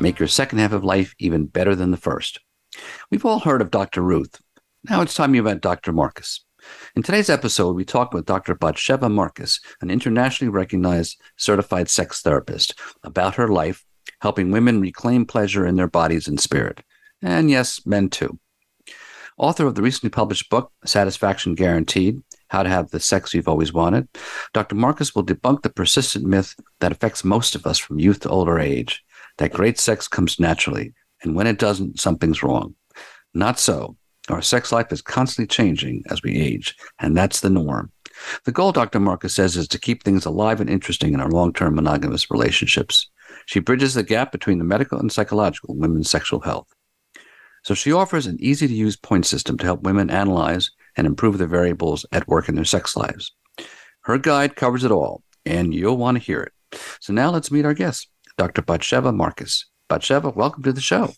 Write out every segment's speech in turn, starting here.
make your second half of life even better than the first. We've all heard of Dr. Ruth. Now it's time you met Dr. Marcus. In today's episode, we talk with Dr. Batsheva Marcus, an internationally recognized certified sex therapist, about her life, helping women reclaim pleasure in their bodies and spirit. And yes, men too. Author of the recently published book, Satisfaction Guaranteed How to Have the Sex You've Always Wanted, Dr. Marcus will debunk the persistent myth that affects most of us from youth to older age that great sex comes naturally, and when it doesn't, something's wrong. Not so. Our sex life is constantly changing as we age, and that's the norm. The goal, Dr. Marcus says, is to keep things alive and interesting in our long term monogamous relationships. She bridges the gap between the medical and psychological women's sexual health. So she offers an easy to use point system to help women analyze and improve the variables at work in their sex lives. Her guide covers it all, and you'll want to hear it. So now let's meet our guest, Dr. Batsheva Marcus. Batsheva, welcome to the show.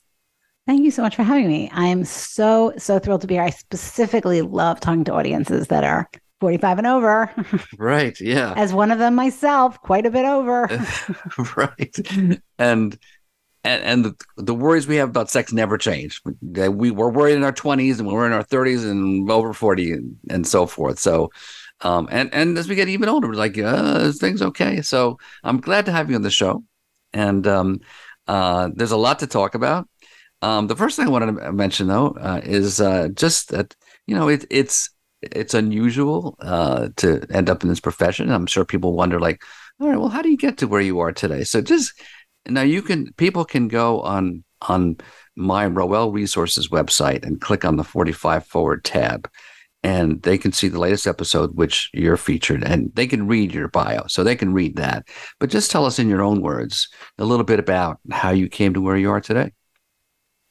Thank you so much for having me. I am so, so thrilled to be here. I specifically love talking to audiences that are 45 and over. Right. Yeah. As one of them myself, quite a bit over. right. And and, and the, the, worries we have about sex never change. We were worried in our 20s and we're in our 30s and over 40 and, and so forth. So, um, and, and as we get even older, we're like, uh, things okay? So I'm glad to have you on the show. And um, uh, there's a lot to talk about. Um, the first thing I wanted to mention, though, uh, is uh, just that, you know, it, it's, it's unusual uh, to end up in this profession. I'm sure people wonder, like, all right, well, how do you get to where you are today? So just now you can people can go on on my Roel Resources website and click on the 45 forward tab and they can see the latest episode which you're featured and they can read your bio so they can read that but just tell us in your own words a little bit about how you came to where you are today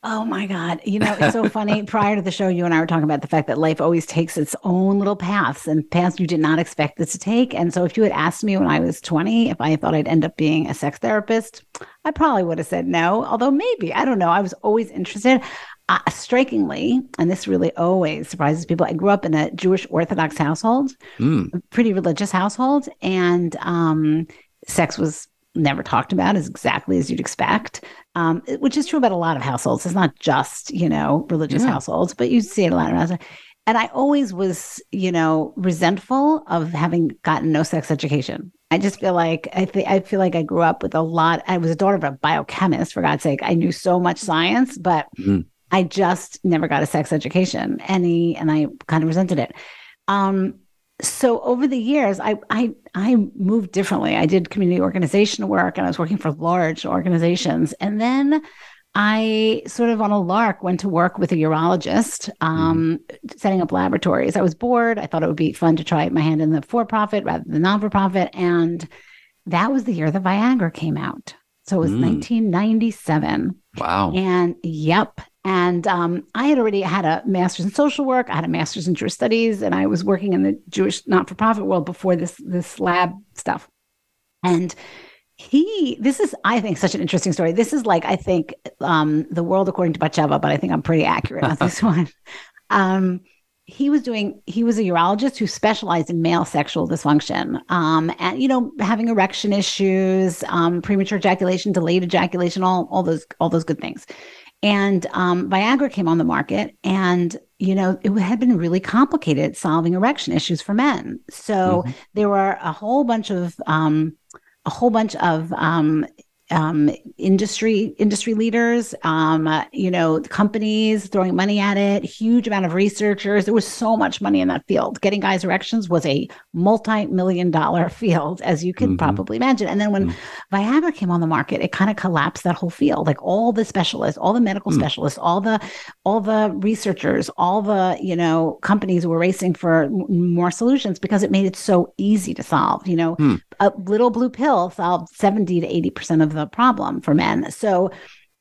Oh my God. You know, it's so funny. Prior to the show, you and I were talking about the fact that life always takes its own little paths and paths you did not expect it to take. And so, if you had asked me when I was 20 if I thought I'd end up being a sex therapist, I probably would have said no. Although, maybe, I don't know. I was always interested. Uh, strikingly, and this really always surprises people, I grew up in a Jewish Orthodox household, mm. pretty religious household. And um, sex was never talked about as exactly as you'd expect, um, which is true about a lot of households. It's not just, you know, religious yeah. households, but you see it a lot around. And I always was, you know, resentful of having gotten no sex education. I just feel like I think I feel like I grew up with a lot. I was a daughter of a biochemist, for God's sake. I knew so much science, but mm. I just never got a sex education. Any, and I kind of resented it. Um, so over the years I, I i moved differently. I did community organization work and i was working for large organizations. And then i sort of on a lark went to work with a urologist um, mm-hmm. setting up laboratories. I was bored. I thought it would be fun to try my hand in the for-profit rather than the non-for-profit. And that was the year the viagra came out. So it was mm. 1997 wow. And yep and um, I had already had a master's in social work. I had a master's in Jewish studies, and I was working in the Jewish not-for-profit world before this this lab stuff. And he, this is, I think, such an interesting story. This is like I think um, the world according to Batsheva, but I think I'm pretty accurate on this one. Um, he was doing he was a urologist who specialized in male sexual dysfunction um, and you know having erection issues um, premature ejaculation delayed ejaculation all all those all those good things and um, Viagra came on the market, and you know it had been really complicated solving erection issues for men. So mm-hmm. there were a whole bunch of um, a whole bunch of um, um, industry industry leaders, um, uh, you know, companies throwing money at it, huge amount of researchers. There was so much money in that field. Getting guys erections was a multi-million dollar field, as you can mm-hmm. probably imagine. And then when mm-hmm. Viagra came on the market, it kind of collapsed that whole field. Like all the specialists, all the medical mm-hmm. specialists, all the all the researchers, all the you know companies were racing for more solutions because it made it so easy to solve. You know, hmm. a little blue pill solved seventy to eighty percent of the the problem for men. So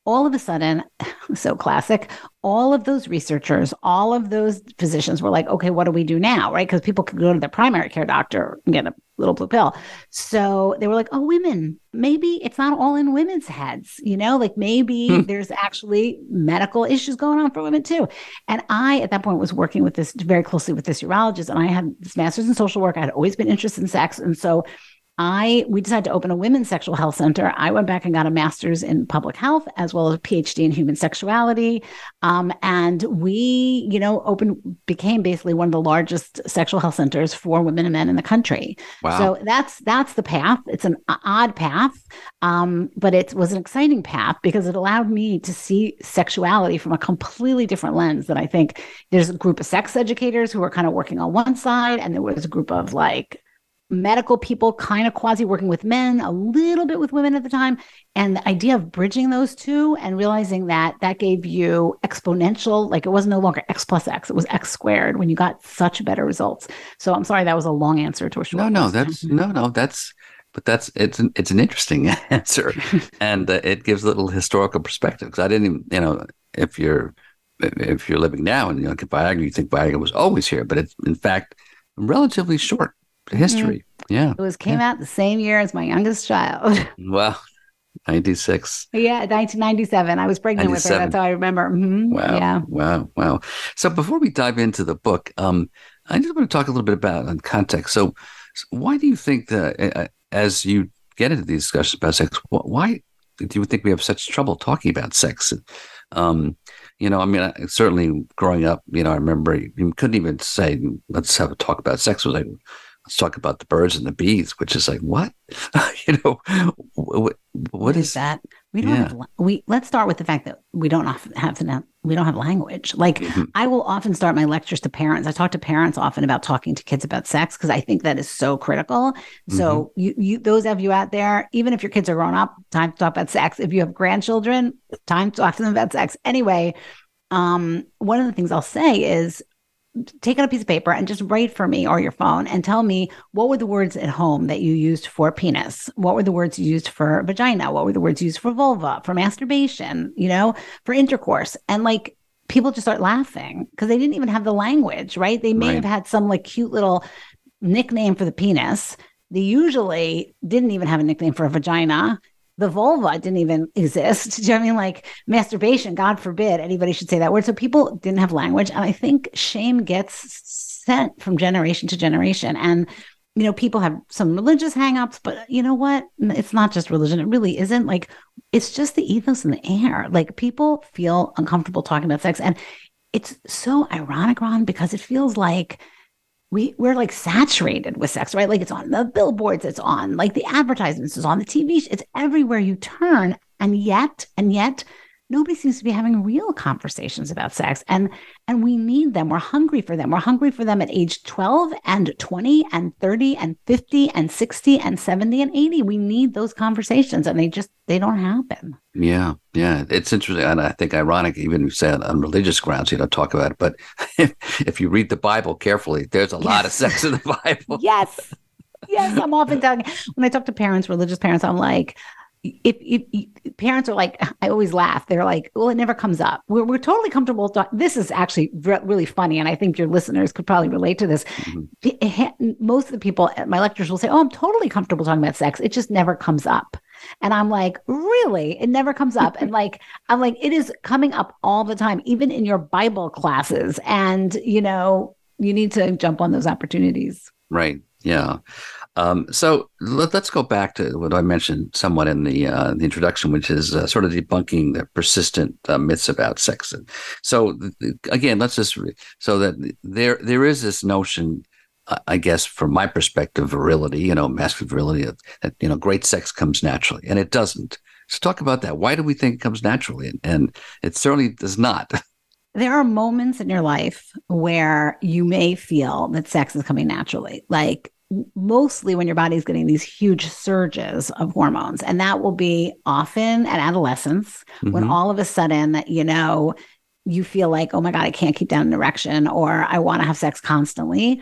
all of a sudden, so classic, all of those researchers, all of those physicians were like, okay, what do we do now? Right. Because people could go to their primary care doctor and get a little blue pill. So they were like, oh, women, maybe it's not all in women's heads, you know, like maybe hmm. there's actually medical issues going on for women too. And I, at that point, was working with this very closely with this urologist, and I had this master's in social work. I had always been interested in sex. And so I we decided to open a women's sexual health center. I went back and got a master's in public health as well as a PhD in human sexuality, um, and we, you know, open became basically one of the largest sexual health centers for women and men in the country. Wow. So that's that's the path. It's an odd path, um, but it was an exciting path because it allowed me to see sexuality from a completely different lens. That I think there's a group of sex educators who are kind of working on one side, and there was a group of like medical people kind of quasi working with men, a little bit with women at the time. And the idea of bridging those two and realizing that that gave you exponential, like it was no longer X plus X, it was X squared when you got such better results. So I'm sorry, that was a long answer to a short. No, no, that's no, no, that's, but that's, it's an, it's an interesting answer and uh, it gives a little historical perspective because I didn't even, you know, if you're, if you're living now and you look at Viagra, you think Viagra was always here, but it's in fact relatively short history. Mm-hmm. Yeah. It was came yeah. out the same year as my youngest child. Wow. 96. Yeah, 1997. I was pregnant 97. with her. That's how I remember. Mm-hmm. Wow. Yeah. Wow. Wow. So before we dive into the book, um, I just want to talk a little bit about on context. So, so why do you think that uh, as you get into these discussions about sex, why do you think we have such trouble talking about sex? Um, you know, I mean, I, certainly growing up, you know, I remember you couldn't even say, let's have a talk about sex. It was like, let's talk about the birds and the bees, which is like what, you know, what, what is, is, that? We don't yeah. have we. Let's start with the fact that we don't have, have we don't have language. Like mm-hmm. I will often start my lectures to parents. I talk to parents often about talking to kids about sex because I think that is so critical. So mm-hmm. you, you, those of you out there, even if your kids are grown up, time to talk about sex. If you have grandchildren, time to talk to them about sex. Anyway, um, one of the things I'll say is take out a piece of paper and just write for me or your phone and tell me what were the words at home that you used for penis? What were the words used for vagina? What were the words used for vulva for masturbation you know for intercourse? And like people just start laughing because they didn't even have the language right? They may right. have had some like cute little nickname for the penis. They usually didn't even have a nickname for a vagina the vulva didn't even exist. Do you know I mean? Like masturbation, God forbid anybody should say that word. So people didn't have language. And I think shame gets sent from generation to generation. And, you know, people have some religious hangups, but you know what? It's not just religion. It really isn't. Like, it's just the ethos in the air. Like, people feel uncomfortable talking about sex. And it's so ironic, Ron, because it feels like, we we're like saturated with sex, right? Like it's on the billboards, it's on like the advertisements, it's on the TV, it's everywhere you turn. And yet, and yet, nobody seems to be having real conversations about sex and and we need them. We're hungry for them. We're hungry for them at age 12 and 20 and 30 and 50 and 60 and 70 and 80 we need those conversations and they just they don't happen. Yeah yeah. It's interesting and i think ironic even you say on, religious grounds you don't talk about it but if, if you read the bible carefully there's a yes. lot of sex in the bible. Yes. Yes i'm often telling when i talk to parents religious parents i'm like if, if, if, parents are like, I always laugh. They're like, well, it never comes up. We're, we're totally comfortable. This is actually re- really funny. And I think your listeners could probably relate to this. Mm-hmm. Most of the people at my lectures will say, oh, I'm totally comfortable talking about sex. It just never comes up. And I'm like, really? It never comes up. and like, I'm like, it is coming up all the time, even in your Bible classes. And, you know, you need to jump on those opportunities. Right. Yeah. Um, so let, us go back to what I mentioned somewhat in the, uh, the introduction, which is uh, sort of debunking the persistent uh, myths about sex. So again, let's just re- so that there there is this notion, I guess, from my perspective, virility, you know, masculine virility, that you know, great sex comes naturally, and it doesn't. So talk about that. Why do we think it comes naturally, and, and it certainly does not. there are moments in your life where you may feel that sex is coming naturally. Like mostly when your body's getting these huge surges of hormones. And that will be often at adolescence mm-hmm. when all of a sudden, that, you know, you feel like, oh my God, I can't keep down an erection or I want to have sex constantly.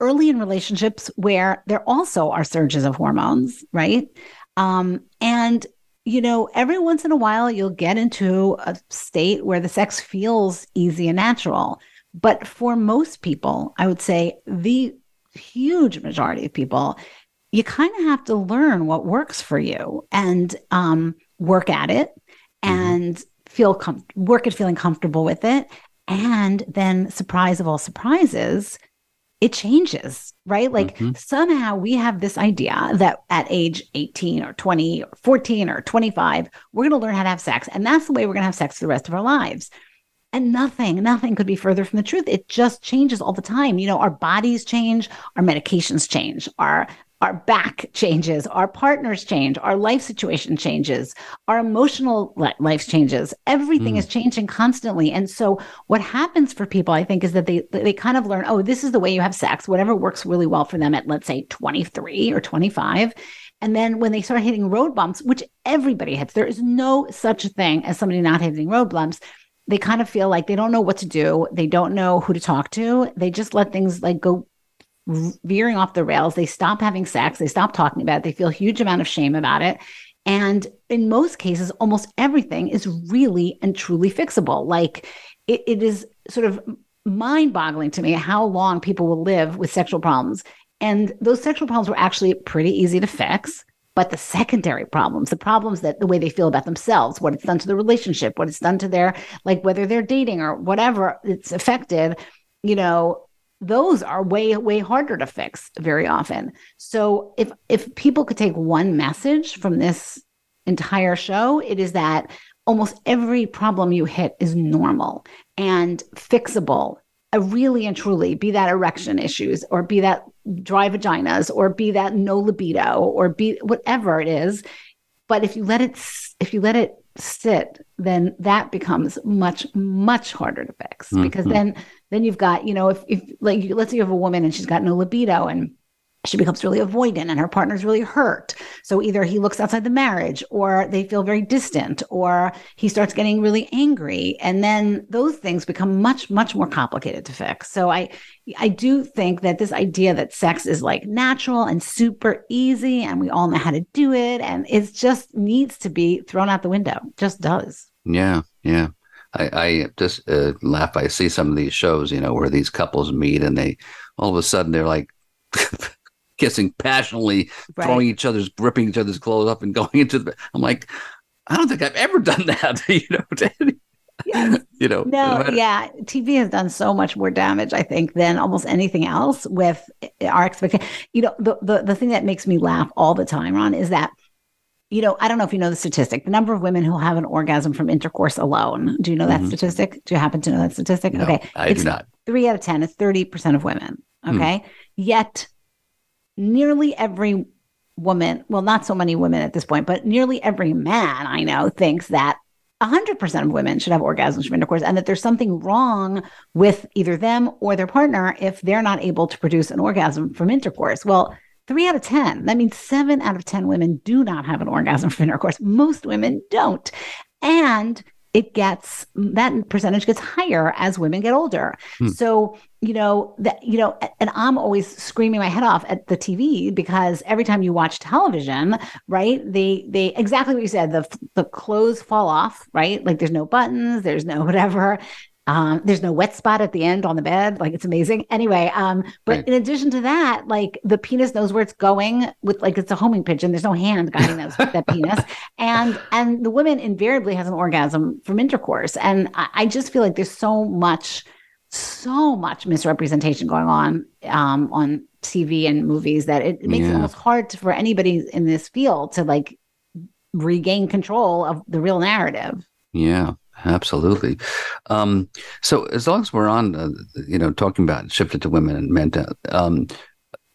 Early in relationships where there also are surges of hormones, right? Um, and you know, every once in a while you'll get into a state where the sex feels easy and natural. But for most people, I would say the huge majority of people, you kind of have to learn what works for you and um, work at it mm-hmm. and mm-hmm. feel com- work at feeling comfortable with it. And then, surprise of all surprises, it changes, right? Like mm-hmm. somehow we have this idea that at age 18 or 20 or 14 or 25, we're going to learn how to have sex. And that's the way we're going to have sex for the rest of our lives. And nothing, nothing could be further from the truth. It just changes all the time. You know, our bodies change, our medications change, our our back changes, our partners change, our life situation changes, our emotional life changes. Everything mm. is changing constantly. And so what happens for people, I think, is that they they kind of learn, oh, this is the way you have sex, whatever works really well for them at let's say 23 or 25. And then when they start hitting road bumps, which everybody hits, there is no such thing as somebody not hitting road bumps. They kind of feel like they don't know what to do. They don't know who to talk to. They just let things like go veering off the rails. They stop having sex. They stop talking about it. They feel a huge amount of shame about it. And in most cases, almost everything is really and truly fixable. Like it, it is sort of mind boggling to me how long people will live with sexual problems. And those sexual problems were actually pretty easy to fix. But the secondary problems, the problems that the way they feel about themselves, what it's done to the relationship, what it's done to their, like whether they're dating or whatever it's affected, you know, those are way way harder to fix very often. So if if people could take one message from this entire show it is that almost every problem you hit is normal and fixable really and truly be that erection issues or be that dry vaginas or be that no libido or be whatever it is but if you let it if you let it sit, then that becomes much, much harder to fix mm-hmm. because then, then you've got, you know, if, if like, let's say you have a woman and she's got no libido and she becomes really avoidant and her partner's really hurt. So either he looks outside the marriage or they feel very distant or he starts getting really angry. And then those things become much, much more complicated to fix. So I, I do think that this idea that sex is like natural and super easy and we all know how to do it and it just needs to be thrown out the window. Just does. Yeah. Yeah. I, I just uh, laugh. I see some of these shows, you know, where these couples meet and they all of a sudden they're like kissing passionately, right. throwing each other's, ripping each other's clothes up and going into the. I'm like, I don't think I've ever done that. you know, yes. you know. No, yeah, TV has done so much more damage, I think, than almost anything else with our expectation. You know, the the the thing that makes me laugh all the time, Ron, is that. You know, I don't know if you know the statistic. The number of women who have an orgasm from intercourse alone. Do you know that mm-hmm. statistic? Do you happen to know that statistic? No, okay. I it's do not. Three out of 10. It's 30% of women. Hmm. Okay. Mm. Yet nearly every woman, well, not so many women at this point, but nearly every man I know thinks that 100% of women should have orgasms from intercourse and that there's something wrong with either them or their partner if they're not able to produce an orgasm from intercourse. Well, three out of 10, that means seven out of 10 women do not have an orgasm from intercourse. Most women don't. And it gets that percentage gets higher as women get older. Hmm. So, you know, that you know, and I'm always screaming my head off at the TV because every time you watch television, right? They they exactly what you said, the the clothes fall off, right? Like there's no buttons, there's no whatever. Um, there's no wet spot at the end on the bed. Like it's amazing. Anyway, um, but right. in addition to that, like the penis knows where it's going with like it's a homing pigeon. There's no hand guiding those, that penis. And and the woman invariably has an orgasm from intercourse. And I, I just feel like there's so much, so much misrepresentation going on um, on TV and movies that it, it makes yeah. it almost hard to, for anybody in this field to like regain control of the real narrative. Yeah. Absolutely. Um, so as long as we're on, uh, you know, talking about shifted to women and men, um,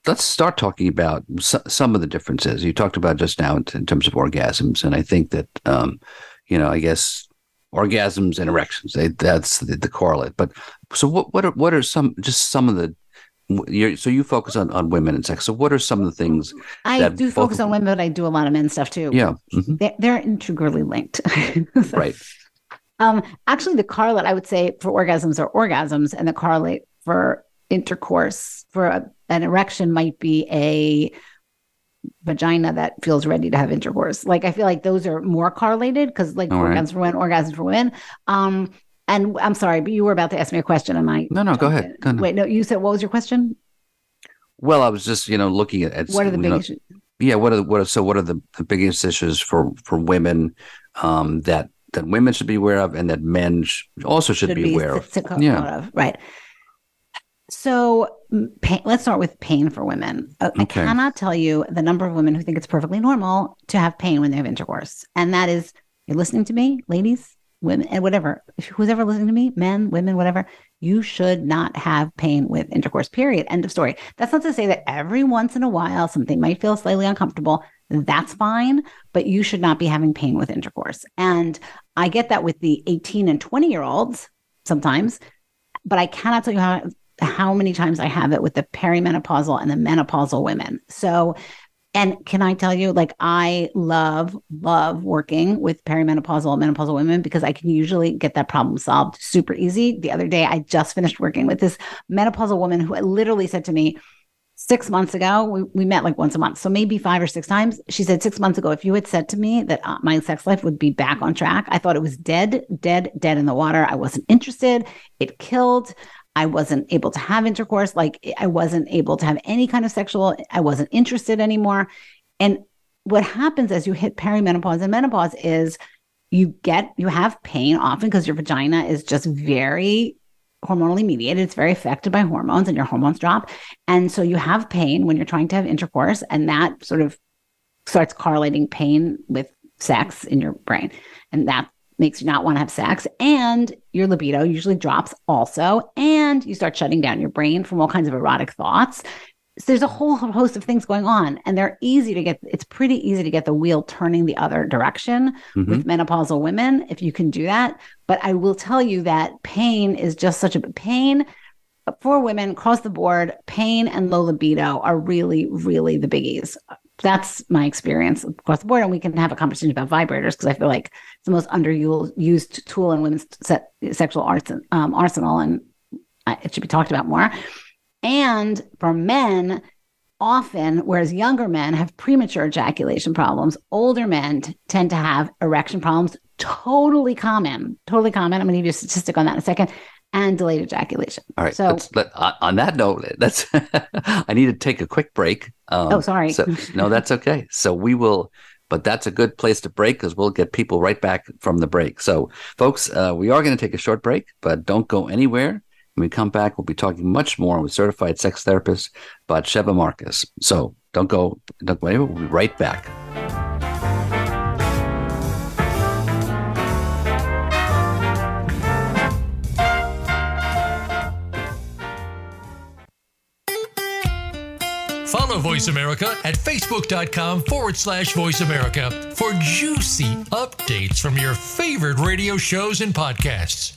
let's start talking about s- some of the differences you talked about just now in, in terms of orgasms, and I think that, um, you know, I guess orgasms and erections they, that's the, the, correlate. But so what? What are what are some just some of the you're, so you focus on, on women and sex. So what are some of the things I do focus on women, but I do a lot of men stuff too. Yeah, mm-hmm. they're, they're, integrally linked. so, right. Um, actually, the correlate I would say for orgasms are orgasms, and the correlate for intercourse for a, an erection might be a vagina that feels ready to have intercourse. Like I feel like those are more correlated because like All right. orgasms for women, orgasms for women. Um, and I'm sorry, but you were about to ask me a question, and I No, no, go ahead. Go ahead. Wait, no, you said what was your question? Well, I was just you know looking at, at What are the big know, issues? yeah what are what are, so what are the, the biggest issues for for women um, that that women should be aware of and that men sh- also should, be, aware si- of Yeah. of, right. So pain, let's start with pain for women. Uh, I Okay. cannot tell you the number of women who think it's perfectly normal to have pain when they have intercourse, and that is you're listening to me, ladies, women, and whatever. Who's ever listening to me, men, women, whatever, you should not have pain with intercourse. Period. End of story. That's not to say that every once in a while something might feel slightly uncomfortable. That's fine, but you should not be having pain with intercourse. And I get that with the 18 and 20 year olds sometimes, but I cannot tell you how how many times I have it with the perimenopausal and the menopausal women. So, and can I tell you, like, I love, love working with perimenopausal and menopausal women because I can usually get that problem solved super easy. The other day, I just finished working with this menopausal woman who literally said to me, Six months ago, we, we met like once a month. So maybe five or six times. She said, Six months ago, if you had said to me that uh, my sex life would be back on track, I thought it was dead, dead, dead in the water. I wasn't interested. It killed. I wasn't able to have intercourse. Like I wasn't able to have any kind of sexual, I wasn't interested anymore. And what happens as you hit perimenopause and menopause is you get, you have pain often because your vagina is just very hormonally mediated. It's very affected by hormones and your hormones drop. And so you have pain when you're trying to have intercourse. And that sort of starts correlating pain with sex in your brain. And that makes you not want to have sex and your libido usually drops also and you start shutting down your brain from all kinds of erotic thoughts so there's a whole host of things going on and they're easy to get it's pretty easy to get the wheel turning the other direction Mhm. with menopausal women if you can do that. But i will tell you that pain is just such a pain for women across the board pain and low libido are really really the biggies. That's my experience across the board and we can have a conversation about vibrators because i feel like it's the most underused tool in women's se- sexual arts um, arsenal and it should be talked about more and for men often whereas younger men have premature ejaculation problems older men t- tend to have erection problems totally common totally common i'm going to give you a statistic on that in a second and delayed ejaculation All right. So- let, on on that note, that's I need to take a quick break. Um, Oh, sorry. So, no, that's okay. So we will, but that's a good place to break because we'll get people right back from the break. So, folks, uh, we are going to take a short break, but don't go anywhere. When we come back, we'll be talking much more with certified sex therapist Batsheva Marcus. So don't go, don't go anywhere. We'll be right back. Follow Voice America at facebook.com forward slash voice America for juicy updates from your favorite radio shows and podcasts.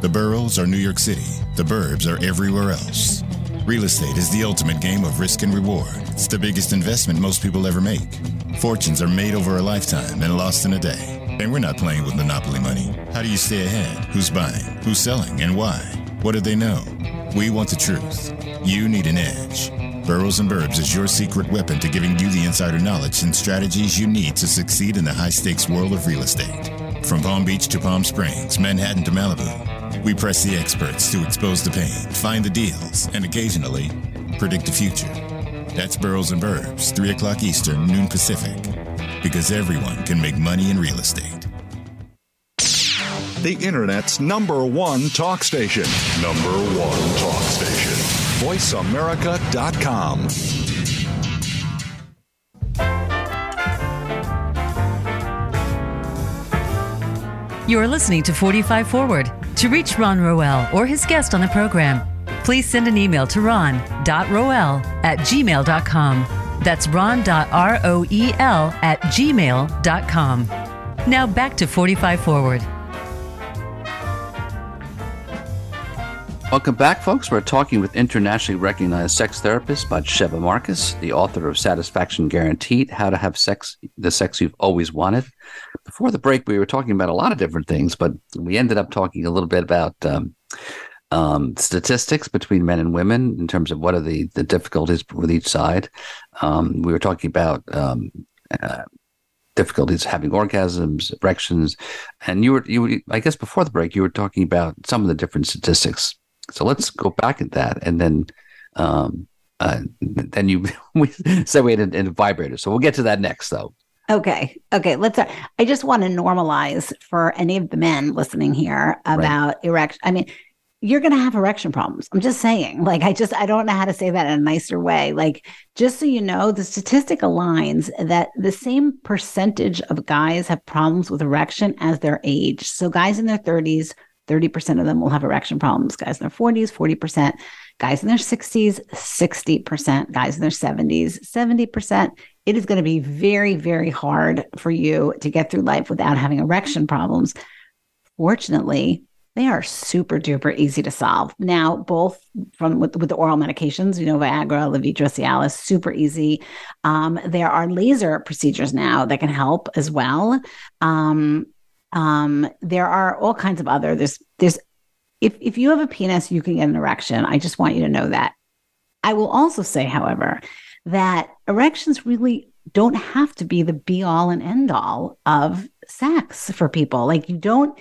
The boroughs are New York City. The burbs are everywhere else. Real estate is the ultimate game of risk and reward. It's the biggest investment most people ever make. Fortunes are made over a lifetime and lost in a day. And we're not playing with monopoly money. How do you stay ahead? Who's buying? Who's selling? And why? What do they know? We want the truth. You need an edge. Boroughs and Burbs is your secret weapon to giving you the insider knowledge and strategies you need to succeed in the high stakes world of real estate. From Palm Beach to Palm Springs, Manhattan to Malibu, we press the experts to expose the pain, find the deals, and occasionally predict the future. That's Boroughs and Burbs, 3 o'clock Eastern, noon Pacific. Because everyone can make money in real estate. The Internet's number one talk station. Number one talk station. VoiceAmerica.com. You are listening to 45 Forward. To reach Ron Roel or his guest on the program, please send an email to ron.roel at gmail.com. That's ron.roel at gmail.com. Now back to 45 Forward. Welcome back, folks. We're talking with internationally recognized sex therapist Batsheva Marcus, the author of Satisfaction Guaranteed How to Have Sex, the Sex You've Always Wanted. Before the break, we were talking about a lot of different things, but we ended up talking a little bit about um, um, statistics between men and women in terms of what are the, the difficulties with each side. Um, we were talking about um, uh, difficulties having orgasms, erections, and you were you I guess before the break you were talking about some of the different statistics. So let's go back at that, and then um, uh, then you we said we had a, vibrator. So we'll get to that next, though. Okay. Okay. Let's. Uh, I just want to normalize for any of the men listening here about right. erection. I mean, you're going to have erection problems. I'm just saying, like, I just, I don't know how to say that in a nicer way. Like, just so you know, the statistic aligns that the same percentage of guys have problems with erection as their age. So, guys in their 30s, 30% of them will have erection problems. Guys in their 40s, 40%. Guys in their 60s, 60%. Guys in their 70s, 70%. It is going to be very, very hard for you to get through life without having erection problems. Fortunately, they are super duper easy to solve. Now, both from with, with the oral medications, you know, Viagra, Levitra, Cialis, super easy. Um, there are laser procedures now that can help as well. Um, um, there are all kinds of other. There's there's if if you have a penis, you can get an erection. I just want you to know that. I will also say, however, that erections really don't have to be the be all and end all of sex for people. Like you don't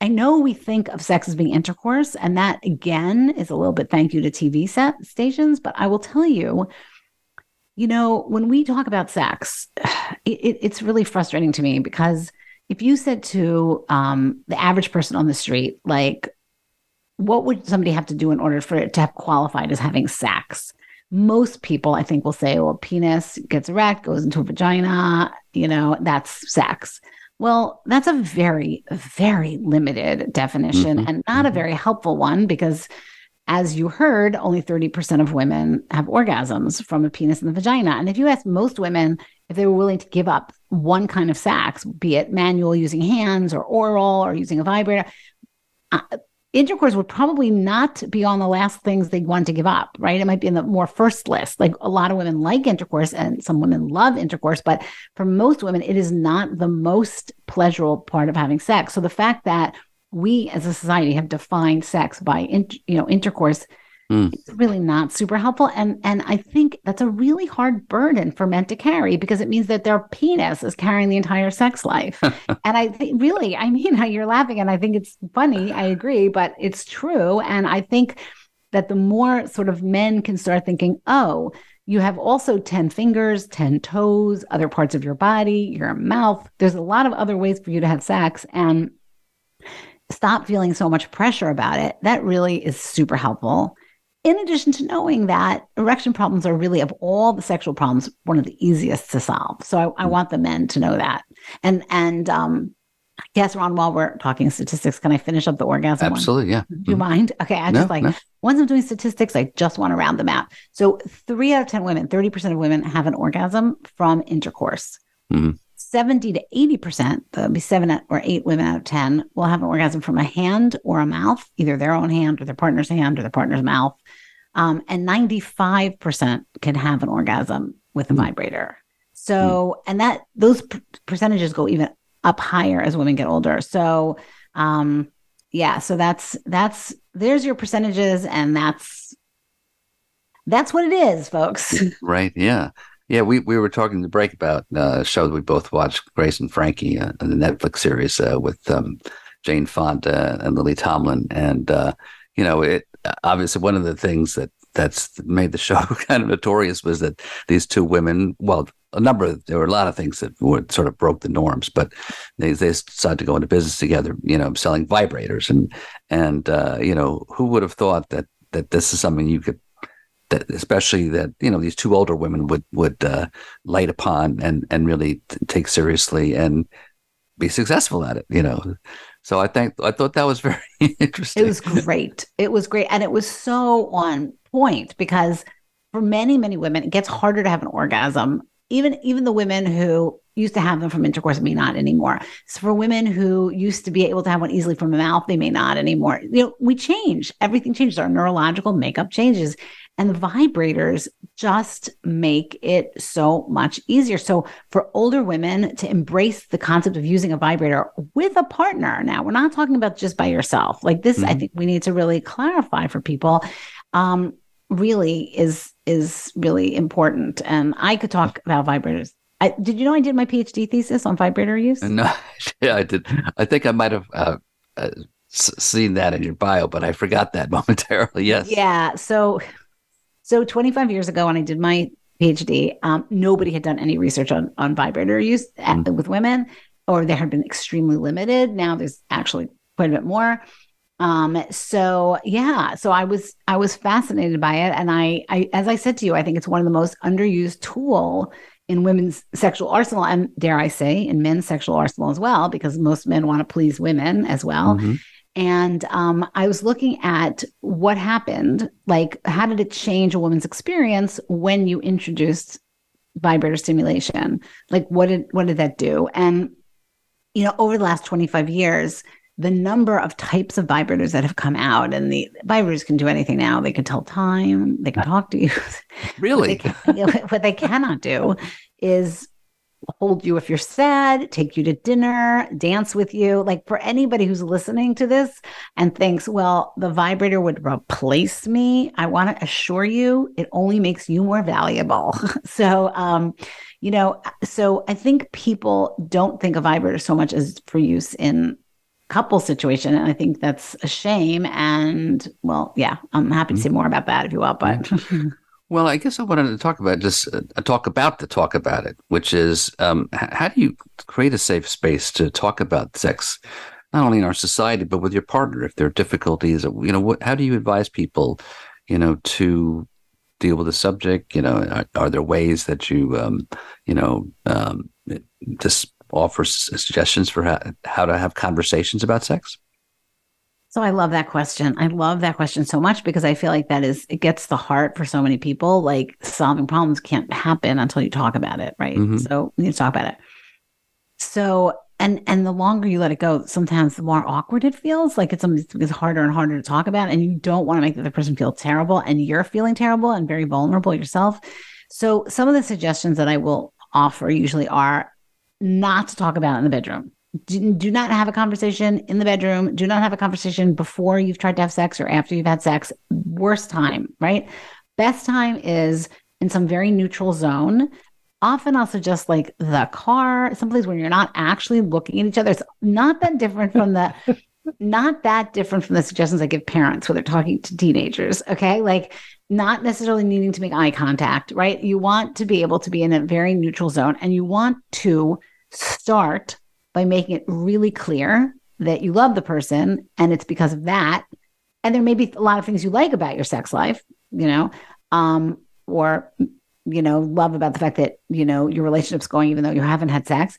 I know we think of sex as being intercourse, and that again is a little bit thank you to TV set stations. But I will tell you, you know, when we talk about sex, it, it's really frustrating to me because if you said to um, the average person on the street, like, what would somebody have to do in order for it to have qualified as having sex? Most people, I think, will say, well, penis gets erect, goes into a vagina, you know, that's sex. Well, that's a very, very limited definition mm-hmm. and not a mm-hmm. very helpful one because, as you heard, only 30% of women have orgasms from a penis in the vagina. And if you ask most women if they were willing to give up one kind of sex, be it manual using hands or oral or using a vibrator, uh, intercourse would probably not be on the last things they'd want to give up, right? It might be in the more first list. Like a lot of women like intercourse and some women love intercourse, but for most women, it is not the most pleasurable part of having sex. So the fact that we as a society have defined sex by, in, you know, intercourse Mm. It's really not super helpful. And and I think that's a really hard burden for men to carry because it means that their penis is carrying the entire sex life. and I think really, I mean, you're laughing and I think it's funny. I agree, but it's true. And I think that the more sort of men can start thinking, oh, you have also 10 fingers, 10 toes, other parts of your body, your mouth. There's a lot of other ways for you to have sex. And stop feeling so much pressure about it. That really is super helpful in addition to knowing that erection problems are really of all the sexual problems one of the easiest to solve so i, I mm. want the men to know that and and um I guess ron while we're talking statistics can i finish up the orgasm absolutely one? yeah do you mm-hmm. mind okay i just no, like no. once i'm doing statistics i just want to round them out so three out of ten women 30% of women have an orgasm from intercourse mm-hmm. 70 to 80%, there'll be seven or eight women out of 10 will have an orgasm from a hand or a mouth, either their own hand or their partner's hand or their partner's mouth. Um, and 95% can have an orgasm with a mm. vibrator. So, mm. and that those p- percentages go even up higher as women get older. So, um, yeah, so that's that's there's your percentages, and that's that's what it is, folks. Right. Yeah. Yeah, we, we were talking the break about uh, a show that we both watched, Grace and Frankie, uh, the Netflix series uh, with um, Jane Fonda and Lily Tomlin, and uh, you know, it obviously one of the things that that's made the show kind of notorious was that these two women, well, a number of there were a lot of things that were sort of broke the norms, but they they decided to go into business together, you know, selling vibrators. And and uh, you know who would have thought that that this is something you could that especially that you know these two older women would would uh, light upon and and really t- take seriously and be successful at it, you know. So I think I thought that was very interesting. It was great. It was great. And it was so on point because for many, many women, it gets harder to have an orgasm. Even even the women who used to have them from intercourse may not anymore. So for women who used to be able to have one easily from the mouth, they may not anymore. You know, we change. Everything changes. Our neurological makeup changes. And the vibrators just make it so much easier. So, for older women to embrace the concept of using a vibrator with a partner, now we're not talking about just by yourself. Like this, mm-hmm. I think we need to really clarify for people. Um, really is is really important. And I could talk about vibrators I, did you know I did my PhD thesis on vibrator use? No, yeah, I did. I think I might have uh, uh, seen that in your bio, but I forgot that momentarily. Yes. Yeah. So so 25 years ago, when I did my PhD, um, nobody had done any research on, on vibrator use mm. with women, or there had been extremely limited. Now there's actually quite a bit more. Um, so yeah, so I was I was fascinated by it, and I, I as I said to you, I think it's one of the most underused tool in women's sexual arsenal, and dare I say, in men's sexual arsenal as well, because most men want to please women as well. Mm-hmm. And um, I was looking at what happened. Like, how did it change a woman's experience when you introduced vibrator stimulation? Like, what did what did that do? And you know, over the last 25 years, the number of types of vibrators that have come out, and the vibrators can do anything now. They can tell time, they can talk to you. Really? what, they can, what they cannot do is hold you if you're sad, take you to dinner, dance with you. Like for anybody who's listening to this and thinks, well, the vibrator would replace me, I want to assure you it only makes you more valuable. so, um, you know, so I think people don't think of vibrator so much as for use in couple situation and i think that's a shame and well yeah i'm happy to say more about that if you want but Well, I guess I wanted to talk about just uh, talk about the talk about it, which is um, h- how do you create a safe space to talk about sex, not only in our society but with your partner if there are difficulties. You know, what, how do you advise people, you know, to deal with the subject? You know, are, are there ways that you, um, you know, um, just offer suggestions for how, how to have conversations about sex? So I love that question. I love that question so much because I feel like that is it gets the heart for so many people. Like solving problems can't happen until you talk about it, right? Mm-hmm. So you need to talk about it. So and and the longer you let it go, sometimes the more awkward it feels. Like it's it's harder and harder to talk about, and you don't want to make the other person feel terrible, and you're feeling terrible and very vulnerable yourself. So some of the suggestions that I will offer usually are not to talk about in the bedroom do, do not have a conversation in the bedroom. Do not have a conversation before you've tried to have sex or after you've had sex. Worst time, right? Best time is in some very neutral zone. Often I'll suggest like the car, someplace where you're not actually looking at each other. It's not that different from the not that different from the suggestions I give parents when they're talking to teenagers. Okay. Like not necessarily needing to make eye contact, right? You want to be able to be in a very neutral zone and you want to start by making it really clear that you love the person and it's because of that. And there may be a lot of things you like about your sex life, you know, um, or, you know, love about the fact that, you know, your relationship's going even though you haven't had sex.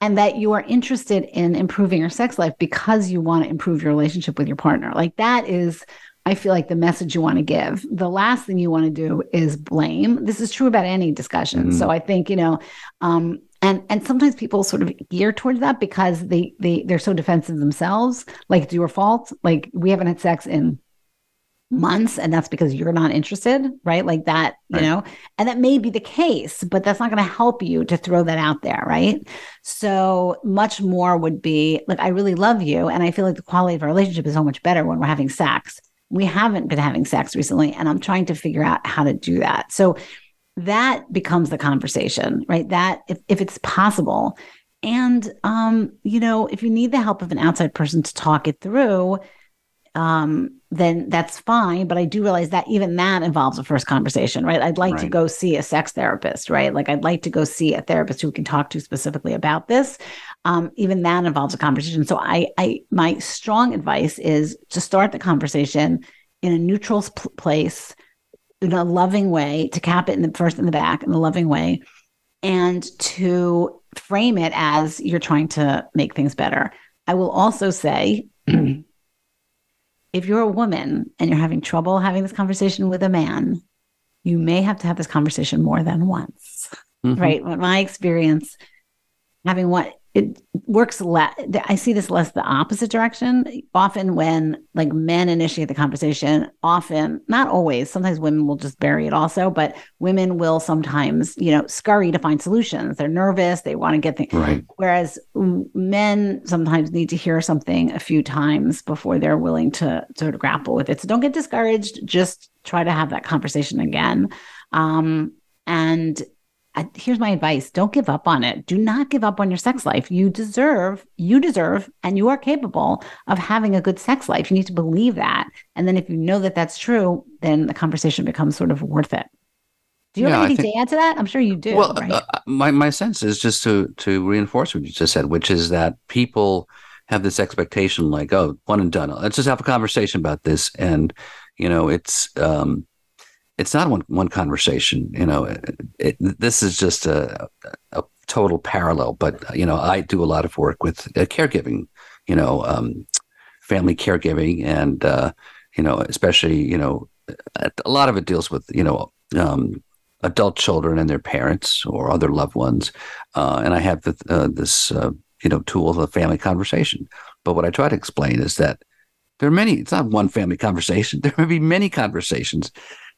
And that you are interested in improving your sex life because you want to improve your relationship with your partner. Like that is I feel like the message you want to give. The last thing you want to do is blame. This is true about any discussion. Mm. So I think, you know, um, and and sometimes people sort of gear towards that because they they they're so defensive themselves. Like it's your fault. Like we haven't had sex in months and that's because you're not interested right? Like that you right. know? And that may be the case but that's not going to help you to throw that out there right? So much more would be like i really love you and i feel like the quality of our relationship is so much better when we're having sex. We haven't been having sex recently and i'm trying to figure out how to do that. So that becomes the conversation, right? That if, if it's possible. And, um, you know, if you need the help of an outside person to talk it through, um, then that's fine. But I do realize that even that involves a first conversation, right? I'd like to go see a sex therapist, right? Like I'd like to go see a therapist who can talk to specifically about this. Um, even that involves a conversation. So I, I, my strong advice is to start the conversation in a neutral pl- place, in a loving way, to cap it in the first in the back in a loving way, and to frame it as you're trying to make things better. I will also say, if you're a woman and you're having trouble having this conversation with a man, you may have to have this conversation more than once, Mhm. right? In my experience, having what it works less. I see this less the opposite direction. Often, when like men initiate the conversation, often not always. Sometimes women will just bury it also, but women will sometimes, you know, scurry to find solutions. They're nervous. They want to get things. Right. Whereas men sometimes need to hear something a few times before they're willing to sort of grapple with it. So don't get discouraged. Just try to have that conversation again. Um, and I, here's my advice. Don't give up on it. Do not give up on your sex life. You deserve you deserve and you are capable of having a good sex life. You need to believe that. And then if you know that that's true then the conversation becomes sort of worth it. Do you Yeah, have anything think- to add to that? I'm sure you do well, right? uh, my my sense is just to to reinforce what you just said, which is that people have this expectation, like, oh, one and done. Let's just have a conversation about this, and you know, it's um, it's not one one conversation. You know, it, it, this is just a, a total parallel. But you know, I do a lot of work with uh, caregiving. You know, um, family caregiving, and uh, you know, especially you know, a lot of it deals with you know. Um, adult children and their parents or other loved ones. Uh, and I have the, uh, this, uh, you know, tool of a family conversation. But what I try to explain is that there are many, it's not one family conversation. There may be many conversations.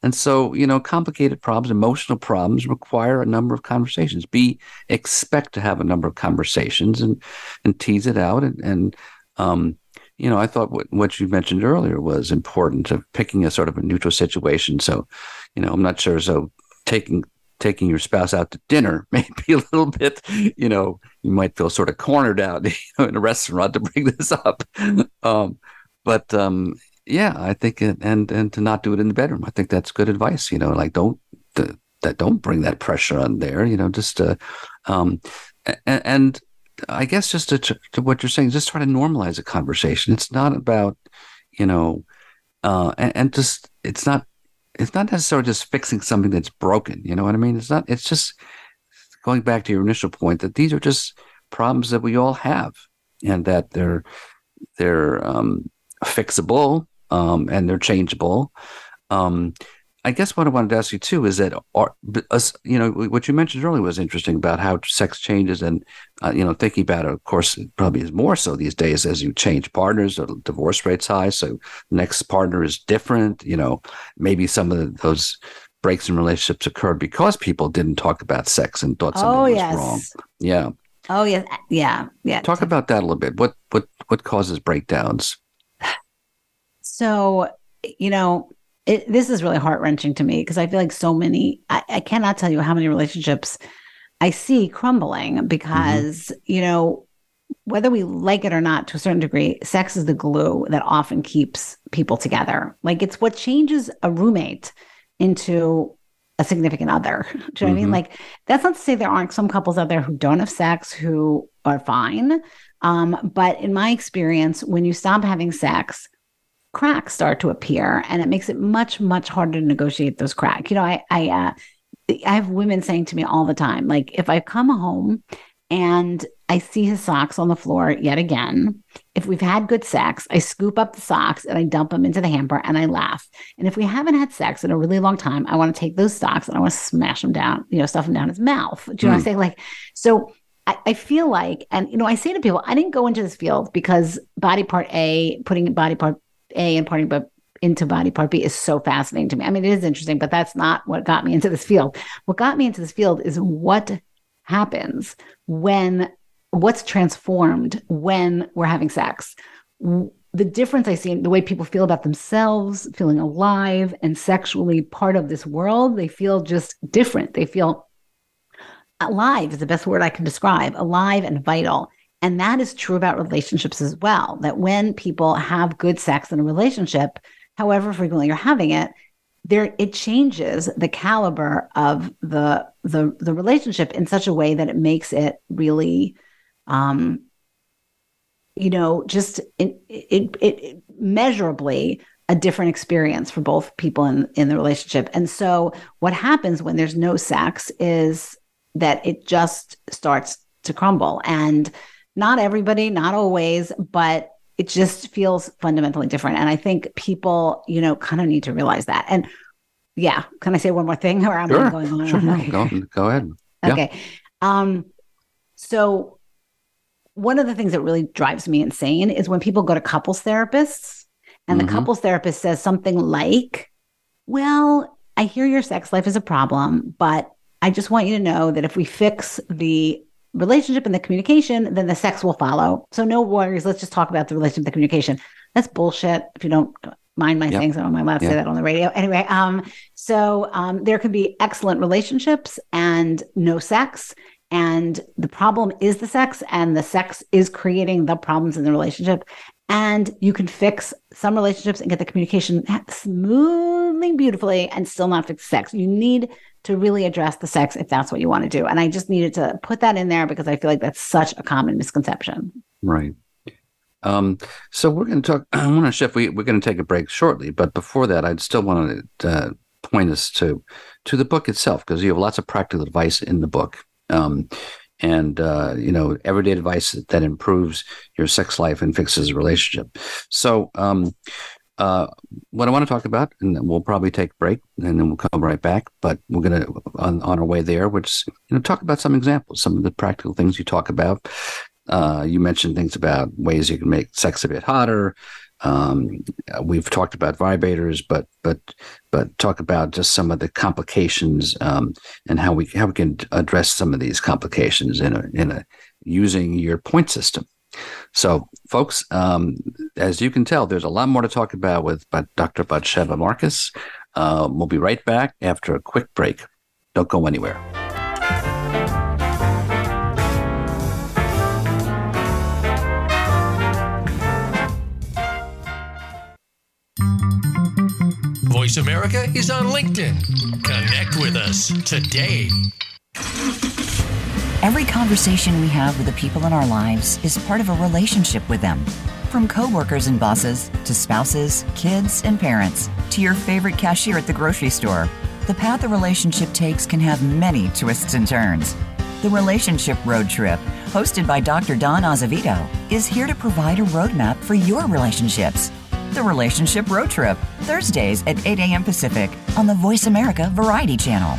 And so, you know, complicated problems, emotional problems require a number of conversations. Be expect to have a number of conversations and, and tease it out. And, and, um, you know, I thought what, what you mentioned earlier was important of picking a sort of a neutral situation. So, you know, I'm not sure. So taking taking your spouse out to dinner may be a little bit, you know, you might feel sort of cornered out you know, in a restaurant to bring this up. Um, but um, yeah, I think it, and and to not do it in the bedroom, I think that's good advice. You know, like don't the, that don't bring that pressure on there. You know, just uh, um, and, and I guess just to, to what you're saying, just try to normalize a conversation. It's not about you know, uh, and, and just it's not it's not necessarily just fixing something that's broken. You know what I mean? It's not. It's just going back to your initial point that these are just problems that we all have, and that they're they're um, fixable um, and they're changeable. Um, I guess what I wanted to ask you too is that, are, you know, what you mentioned earlier was interesting about how sex changes, and uh, you know, thinking about it, of course, it probably is more so these days as you change partners. The divorce rate's high, so next partner is different. You know, maybe some of the, those breaks in relationships occurred because people didn't talk about sex and thought something oh was yes wrong. Yeah, oh yes yeah yeah talk about that a little bit. What what what causes breakdowns? So, you know, it, this is really heart wrenching to me because I feel like so many, I, I cannot tell you how many relationships I see crumbling because, you know, whether we like it or not to a certain degree, sex is the glue that often keeps people together. Like it's what changes a roommate into a significant other. Do you know what I mean? Mhm. Like that's not to say there aren't some couples out there who don't have sex who are fine. Um, but in my experience, when you stop having sex, cracks start to appear and it makes it much much harder to negotiate those cracks. You know i i uh, i have women saying to me all the time like if i come home and i see his socks on the floor yet again if we've had good sex i scoop up the socks and i dump them into the hamper and i laugh. And if we haven't had sex in a really long time i want to take those socks and i want to smash them down you know stuff them down his mouth. Do you know what i'm saying? Like so I, I feel like, and you know, I say to people, I didn't go into this field because body part A, putting body part a and parting but into body part B is so fascinating to me. I mean, it is interesting, but that's not what got me into this field. What got me into this field is what happens when what's transformed when we're having sex. The difference I see in the way people feel about themselves, feeling alive and sexually part of this world, they feel just different. They feel alive is the best word I can describe, alive and vital. And that is true about relationships as well. That when people have good sex in a relationship, however frequently you're having it, there it changes the caliber of the the the relationship in such a way that it makes it really um you know just it it, it measurably a different experience for both people in in the relationship and so what happens when there's no sex is that it just starts to crumble and not everybody not always but it just feels fundamentally different and i think people you know kind of need to realize that and yeah can i say one more thing or am sure. i going on sure. No, go, go ahead okay yeah. um so one of the things that really drives me insane is when people go to couples therapists and mm-hmm. the couples therapist says something like well i hear your sex life is a problem but i just want you to know that if we fix the relationship and the communication, then the sex will follow. So no worries. Let's just talk about the relationship, the communication. That's bullshit. If you don't mind my yep. saying so, I'm allowed to yep. say that on the radio. Anyway, um, so um, there can be excellent relationships and no sex. And the problem is the sex, and the sex is creating the problems in the relationship. And you can fix some relationships and get the communication smoothly, beautifully, and still not fix sex. You need to really address the sex if that's what you want to do. And I just needed to put that in there because I feel like that's such a common misconception. Right. Um, so we're going to talk. I want to shift. We, we're going to take a break shortly, but before that, I'd still want to uh, point us to to the book itself because you have lots of practical advice in the book, um, and uh, you know everyday advice that improves your sex life and fixes a relationship. So um, uh, what I want to talk about, and we'll probably take a break and then we'll come right back. But we're going to, on, on our way there, which, you know, talk about some examples, some of the practical things you talk about. Uh, you mentioned things about ways you can make sex a bit hotter. Um, we've talked about vibrators, but but but talk about just some of the complications um, and how we how we can address some of these complications in a in a using your point system. So, folks, um, as you can tell, there's a lot more to talk about with Dr. Batsheva Marcus. Uh, we'll be right back after a quick break. Don't go anywhere. Voice America is on LinkedIn. Connect with us today. Every conversation we have with the people in our lives is part of a relationship with them. From coworkers and bosses to spouses, kids, and parents to your favorite cashier at the grocery store, the path a relationship takes can have many twists and turns. The Relationship Road Trip, hosted by Dr. Don Azevedo, is here to provide a roadmap for your relationships. The Relationship Road Trip, Thursdays at 8 a.m. Pacific on the Voice America Variety Channel.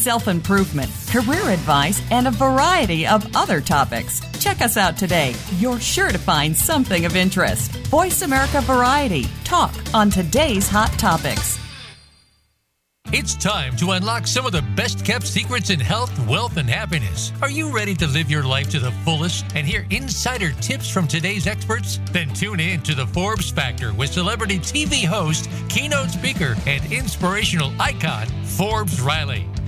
self improvement, career advice, and a variety of other topics. Check us out today. You're sure to find something of interest. Voice America Variety. Talk on today's hot topics. It's time to unlock some of the best kept secrets in health, wealth, and happiness. Are you ready to live your life to the fullest and hear insider tips from today's experts? Then tune in to the Forbes Factor with celebrity TV host, keynote speaker, and inspirational icon, Forbes Riley.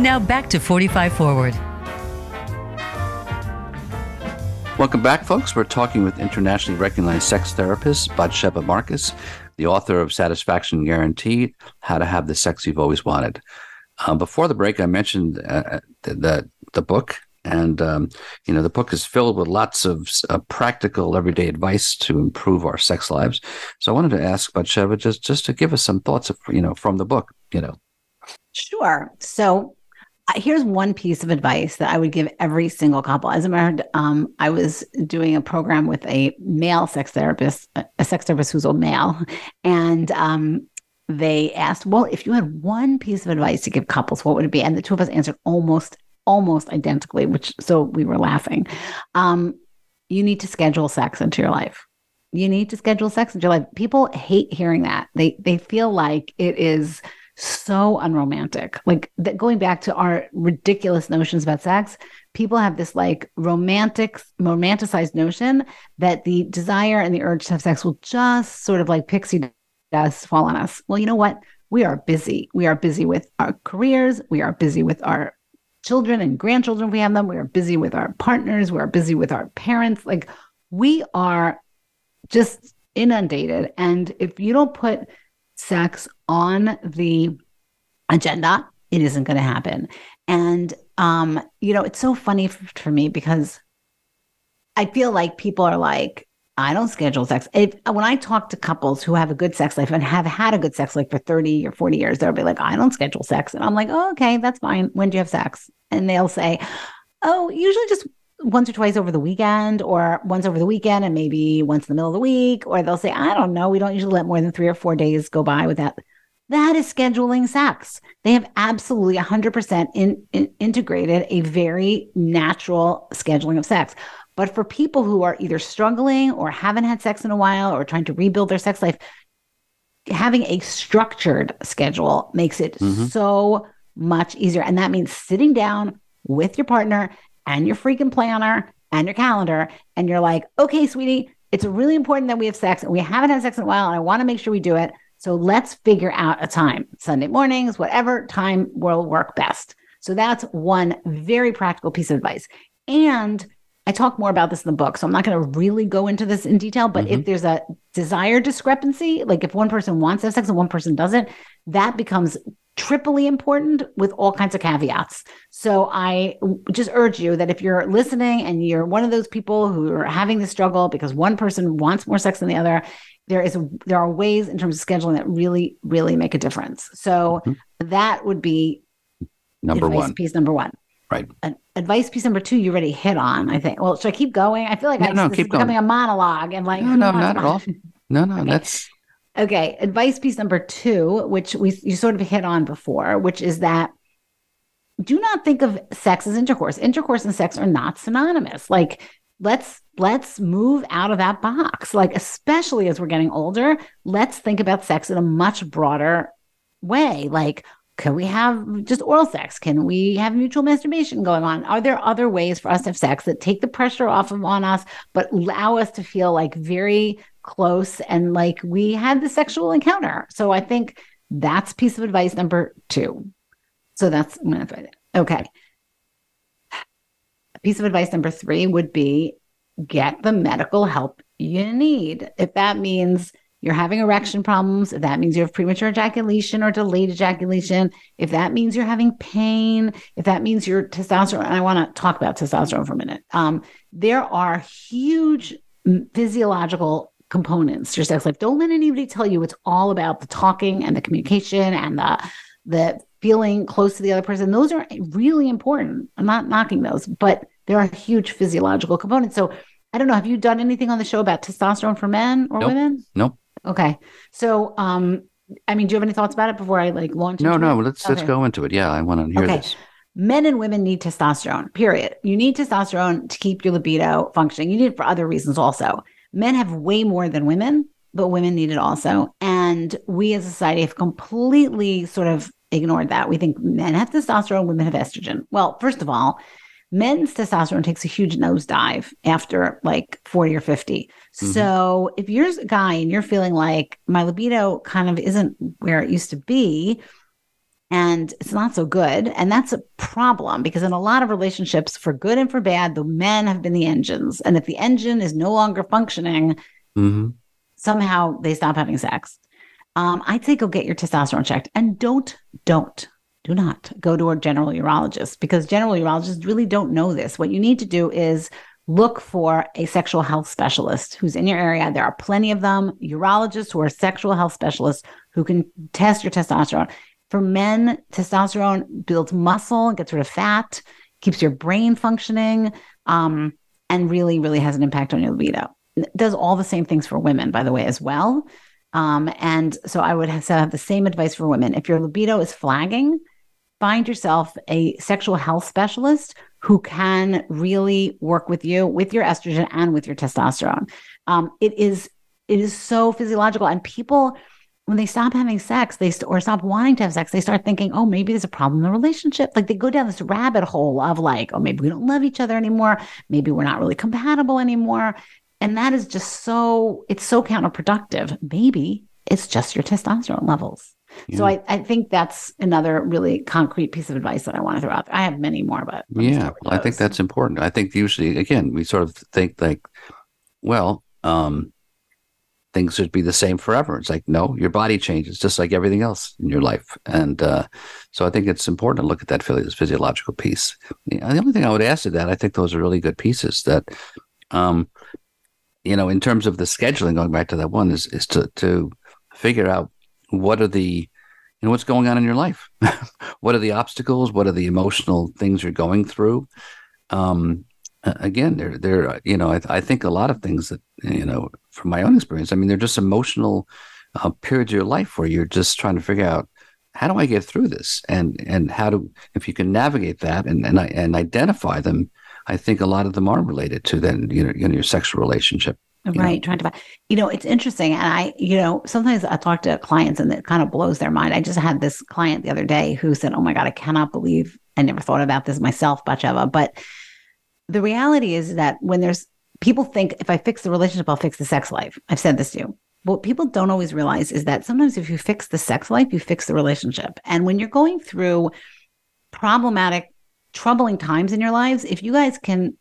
Now back to 45 Forward. Welcome back, folks. We're talking with internationally recognized sex therapist Batsheva Marcus, the author of Satisfaction Guaranteed How to Have the Sex You've Always Wanted. Um, before the break, I mentioned uh, the the, the book. And um, you know the book is filled with lots of uh, practical, everyday advice to improve our sex lives. So I wanted to ask Batsheva just just to give us some thoughts of you know from the book. You know, Sure. So uh, here's one piece of advice that I would give every single couple. As a matter, um, I was doing a program with a male sex therapist, a sex therapist who's a male, and um, they asked, "Well, if you had one piece of advice to give couples, what would it be?" And the two of us answered almost, almost identically. Which so we were laughing. Um, you need to schedule sex into your life. You need to schedule sex into your life. People hate hearing that. They they feel like it is so unromantic. Like that going back to our ridiculous notions about sex, people have this like romantic, romanticized notion that the desire and the urge to have sex will just sort of like pixie dust fall on us. Well, you know what? We are busy. We are busy with our careers. We are busy with our children and grandchildren. We have them. We are busy with our partners. We are busy with our parents. Like we are just inundated. And if you don't put sex on the agenda, it isn't going to happen. And, um, you know, it's so funny for, me because I feel like people are like, I don't schedule sex. If, when I talk to couples who have a good sex life and have had a good sex life for 30 or 40 years, they'll be like, I don't schedule sex. And I'm like, oh, okay, that's fine. When do you have sex? And they'll say, oh, usually just once or twice over the weekend or once over the weekend and maybe once in the middle of the week or they'll say i don't know. We don't usually let more than three or four days go by without that is scheduling sex. They have absolutely 100% in, in, integrated a very natural scheduling of sex. But for people who are either struggling or haven't had sex in a while or trying to rebuild their sex life having a structured schedule makes it mm-hmm. so much easier. And that means sitting down with your partner and your freaking planner and your calendar. And you're like, okay, sweetie, it's really important that we have sex and we haven't had sex in a while. And I want to make sure we do it. So let's figure out a time, Sunday mornings, whatever time will work best. So that's one very practical piece of advice. And I talk more about this in the book, so I'm not going to really go into this in detail. But mm-hmm. if there's a desire discrepancy, like if one person wants to have sex and one person doesn't, that becomes triply important with all kinds of caveats. So I just urge you that if you're listening and you're one of those people who are having the struggle because one person wants more sex than the other, there is there are ways in terms of scheduling that really really make a difference. So mm-hmm. that would be number one piece number one. Right. advice piece number two, you already hit on. I think. Well, should I keep going? I feel like no, I, no, this keep is becoming a monologue and like no, no, not at all. No, no, okay. that's Okay, advice piece number two, which we you sort of hit on before, which is that do not think of sex as intercourse. Intercourse and sex are not synonymous. Like let's let's move out of that box. Like especially as we're getting older, let's think about sex in a much broader way. Like can we have just oral sex? Can we have mutual masturbation going on? Are there other ways for us to have sex that take the pressure off of on us, but allow us to feel like very close and like we had the sexual encounter. So I think that's piece of advice number two. So that's I'm gonna find it. Okay. Piece of advice number three would be get the medical help you need. If that means you're having erection problems, if that means you have premature ejaculation or delayed ejaculation, if that means you're having pain, if that means your testosterone, I want to talk about testosterone for a minute. Um, there are huge physiological components your sex life. Don't let anybody tell you it's all about the talking and the communication and the the feeling close to the other person. Those are really important. I'm not knocking those, but there are huge physiological components. So I don't know. Have you done anything on the show about testosterone for men or nope. women? Nope. Okay. So um I mean, do you have any thoughts about it before I like launch? No, no. It? Let's okay. let's go into it. Yeah, I want to hear okay. this. Men and women need testosterone. Period. You need testosterone to keep your libido functioning. You need it for other reasons also men have way more than women, but women need it also. And we as a society have completely sort of ignored that. We think men have testosterone, women have estrogen. Well, first of all, men's testosterone takes a huge nosedive after like 40 or 50. Mm-hmm. So if you're a guy and you're feeling like my libido kind of isn't where it used to be, and it's not so good. And that's a problem because in a lot of relationships, for good and for bad, the men have been the engines. And if the engine is no longer functioning, mm-hmm. somehow they stop having sex. Um, I'd say go get your testosterone checked and don't, don't, do not go to a general urologist because general urologists really don't know this. What you need to do is look for a sexual health specialist who's in your area. There are plenty of them, urologists who are sexual health specialists who can test your testosterone. For men, testosterone builds muscle, gets rid of fat, keeps your brain functioning, um, and really, really has an impact on your libido. It does all the same things for women, by the way, as well. Um, and so I would have, have the same advice for women. If your libido is flagging, find yourself a sexual health specialist who can really work with you with your estrogen and with your testosterone. Um, it is it is so physiological, and people when they stop having sex, they st- or stop wanting to have sex, they start thinking, oh, maybe there's a problem in the relationship. Like they go down this rabbit hole of like, oh, maybe we don't love each other anymore. Maybe we're not really compatible anymore. And that is just so, it's so counterproductive. Maybe it's just your testosterone levels. Yeah. So I, I think that's another really concrete piece of advice that I want to throw out there. I have many more, but yeah, well, I think that's important. I think usually, again, we sort of think like, well, um, things should be the same forever. It's like, no, your body changes just like everything else in your life. And uh, so I think it's important to look at that physiological piece. The only thing I would add to that, I think those are really good pieces that, um, you know, in terms of the scheduling, going back to that one, is, is to, to figure out what are the, you know, what's going on in your life? what are the obstacles? What are the emotional things you're going through? Um, again, they're they're you know I, I think a lot of things that you know from my own experience. I mean, they're just emotional uh, periods of your life where you're just trying to figure out how do I get through this, and and how do if you can navigate that and and and identify them. I think a lot of them are related to then you know, you know your sexual relationship. Right, know? trying to, you know, it's interesting, and I, you know, sometimes I talk to clients and it kind of blows their mind. I just had this client the other day who said, "Oh my god, I cannot believe I never thought about this myself, Batsheva," but the reality is that when there's people think if I fix the relationship, I'll fix the sex life. I've said this to you. What people don't always realize is that sometimes if you fix the sex life, you fix the relationship. And when you're going through problematic, troubling times in your lives, if you guys can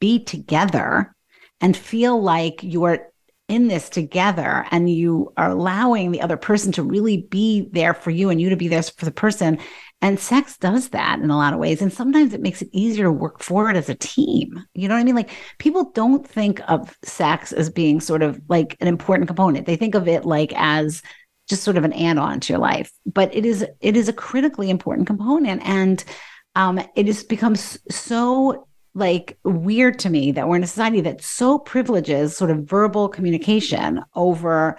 be together and feel like you're in this together and you are allowing the other person to really be there for you and you to be there for the person, and sex does that in a lot of ways. And sometimes it makes it easier to work forward as a team. You know what I mean? Like people don't think of sex as being sort of like an important component. They think of it like as just sort of an add-on to your life. But it is it is a critically important component. And um, it has become so like weird to me that we're in a society that so privileges sort of verbal communication over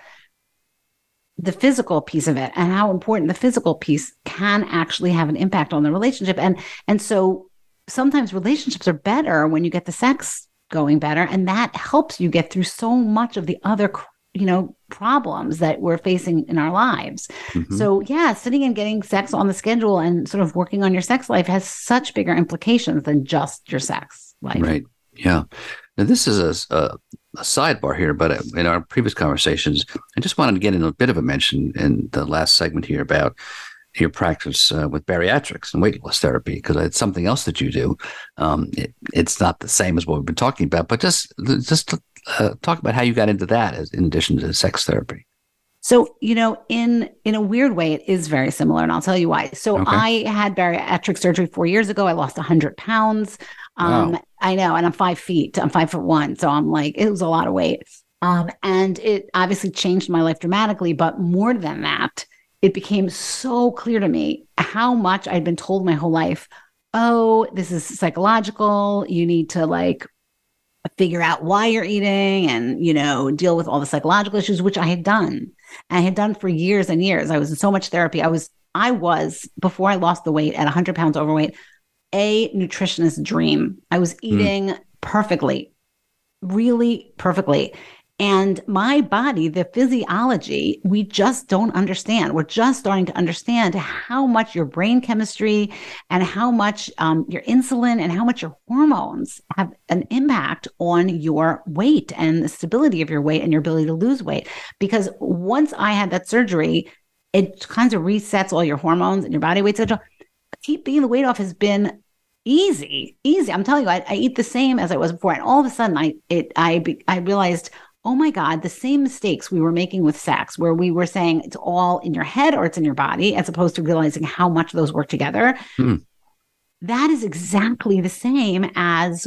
the physical piece of it and how important the physical piece can actually have an impact on the relationship. And and so sometimes relationships are better when you get the sex going better and that helps you get through so much of the other you know problems that we're facing in our lives. Mm-hmm. so yeah sitting and getting sex on the schedule and sort of working on your sex life has such bigger implications than just your sex life. Right. Yeah. Now this is a, a a sidebar here, but uh, in our previous conversations, I just wanted to get in a bit of a mention in the last segment here about your practice uh, with bariatrics and weight loss therapy because it's something else that you do. Um, it, it's not the same as what we've been talking about, but just just uh, talk about how you got into that as, in addition to sex therapy. So, you know, in in a weird way, it is very similar, and I'll tell you why. So, okay. I had bariatric surgery four years ago. I lost 100 pounds. Um, wow. I know, and I'm five feet. I'm five foot one, so I'm like, it was a lot of weight. Um, and it obviously changed my life dramatically. But more than that, it became so clear to me how much I'd been told my whole life. Oh, this is psychological. You need to like figure out why you're eating and you know deal with all the psychological issues which i had done i had done for years and years i was in so much therapy i was i was before i lost the weight at 100 pounds overweight a nutritionist dream. I was hmm. eating mm. perfectly, really perfectly. And my body, the physiology, we just don't understand. We're just starting to understand how much your brain chemistry and how much um, your insulin and how much your hormones have an impact on your weight and the stability of your weight and your ability to lose weight. Because once I had that surgery, it kind of resets all your hormones and your body weight schedule keeping the weight off has been easy, easy. I'm telling you, I, I, eat the same as I was before, and all of a sudden, I it I I realized, oh my God, the same mistakes we were making with sex, where we were saying it's all in your head or it's in your body, as opposed to realizing how much those work together. Hmm. That is exactly the same as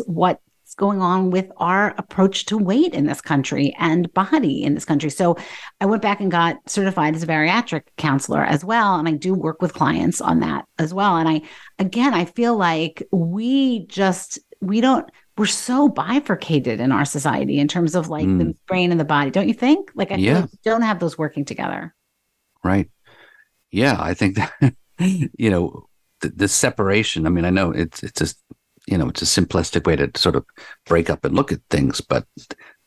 what's going on with our approach to weight in this country and body in this country. So I went back and got certified as a bariatric counselor as well. And I do work with clients on that as well. And I, again, I feel like we just, we don't, we're so bifurcated in our society in terms of like the hmm. brain and the body, don't you think? Like I Yeah. like don't have those working together. Right. Yeah, I think that you know the, the separation. I mean, I know it's it's just you know it's a simplistic way to sort of break up and look at things, but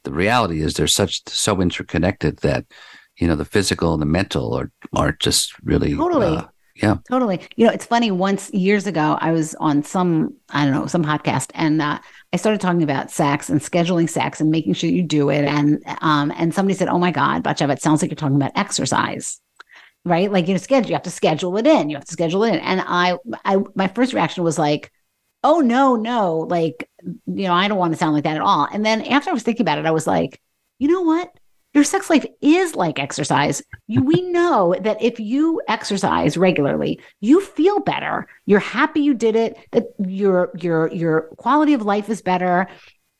the reality is they're such so interconnected that you know the physical and the mental are are just really Totally. uh, yeah Totally. You know, it's funny. Once years ago, I was on some, I don't know, some podcast, and uh, I started talking about sex and scheduling sex and making sure you do it. And um, and somebody said, "Oh my God, Batsheva, it sounds like you're talking about exercise." Right? Like you know, schedule. You have to schedule it in. You have to schedule it in. And I, I, my first reaction was like, "Oh no, no!" Like, you know, I don't want to sound like that at all. And then after I was thinking about it, I was like, you know what? Your sex life is like exercise. You, we know that if you exercise regularly, you feel better. You're happy you did it. That your your your quality of life is better.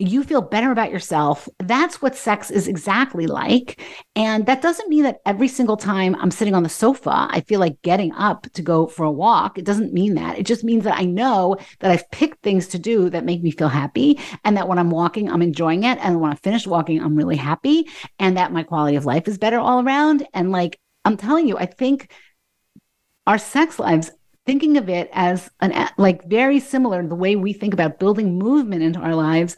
You feel better about yourself. That's what sex is exactly like. And that doesn't mean that every single time I'm sitting on the sofa, I feel like getting up to go for a walk. It doesn't mean that. It just means that I know that I've picked things to do that make me feel happy and that when I'm walking, I'm enjoying it. And when I finish walking, I'm really happy and that my quality of life is better all around. And like, I'm telling you, I think our sex lives, thinking of it as an like very similar the way we think about building movement into our lives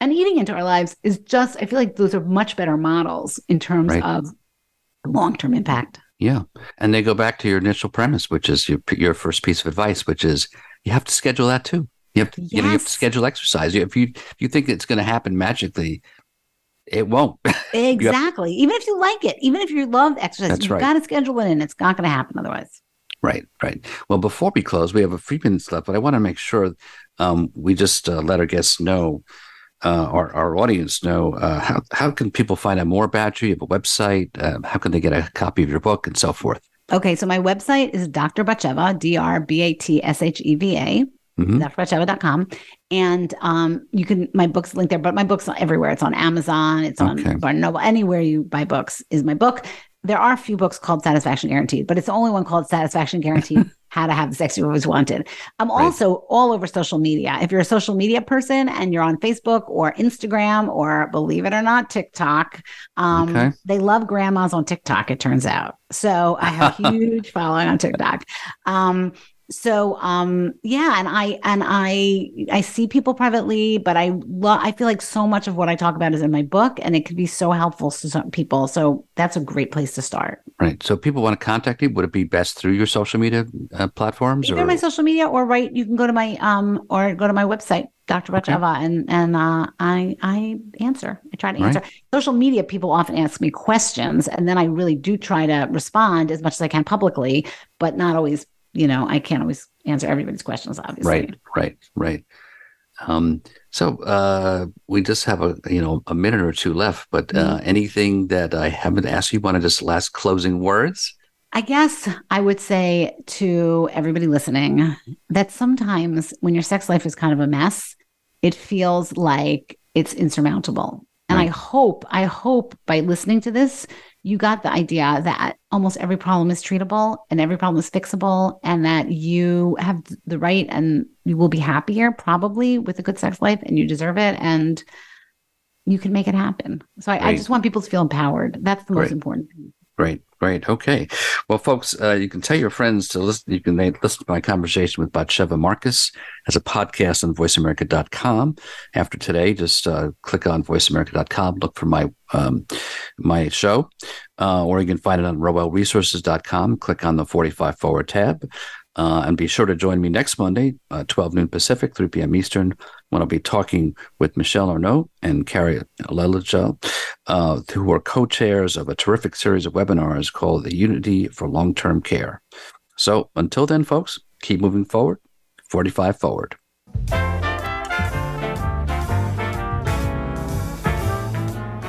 and eating into our lives is just, I feel like those are much better models in terms Right. of long term impact. yeah, and they go back to your initial premise, which is your your first piece of advice, which is you have to schedule that too. You have to, you know you have to schedule exercise. If you if you think it's going to happen magically, it won't. Exactly. Even if you like it, even if you love exercise, That's you've right. got to schedule it in. It's not going to happen otherwise. Right, right. Well, before we close, we have a few minutes left, but I want to make sure um, we just uh, let our guests know, uh, our, our audience know, uh, how, how can people find out more about you? You have a website. Uh, how can they get a copy of your book and so forth? Okay, so my website is Dr. Batsheva, D R B A T S H E V A, Mhm. drbatsheva.com. And um, you can, my book's linked there, but my book's everywhere. It's on Amazon, it's on Okay. Barnes Noble, anywhere you buy books is my book. There are a few books called Satisfaction Guaranteed, but it's the only one called Satisfaction Guaranteed How to Have the Sex You Always Wanted. I'm Right. also all over social media. If you're a social media person and you're on Facebook or Instagram or believe it or not, TikTok, um, Okay. they love grandmas on TikTok, it turns out. So I have a huge following on TikTok. Um, so um yeah and i and i i see people privately but i love i feel like so much of what i talk about is in my book and it could be so helpful to some people so that's a great place to start Right. So if people want to contact you, would it be best through your social media uh, platforms? either my social media or right you can go to my um or go to my website dr Batsheva, and and uh i i answer i try to Right. answer social media people often ask me questions and then i really do try to respond as much as i can publicly but not always you know i can't always answer everybody's questions obviously Right, right, right. Um, so uh, we just have a you know a minute or two left, but uh, anything that I haven't asked you, want to just last closing words? I guess I would say to everybody listening that sometimes when your sex life is kind of a mess, it feels like it's insurmountable. And I hope, I hope by listening to this, you got the idea that almost every problem is treatable and every problem is fixable, and that you have the right and you will be happier probably with a good sex life and you deserve it. And you can make it happen. So I, I just want people to feel empowered. That's the most important thing. Great, great. Okay. Well, folks, uh, you can tell your friends to listen. You can listen to my conversation with Batsheva Marcus as a podcast on voiceamerica.com. After today, just uh, click on voiceamerica.com, look for my um, my show, uh, or you can find it on roelresources.com. Click on the 45 forward tab. Uh, and be sure to join me next Monday, uh, 12 noon Pacific, 3 p.m. Eastern, when I'll be talking with Michelle Arnaud and Carrie Lelijo, uh, who are co chairs of a terrific series of webinars called the Unity for Long Term Care. So until then, folks, keep moving forward, 45 forward.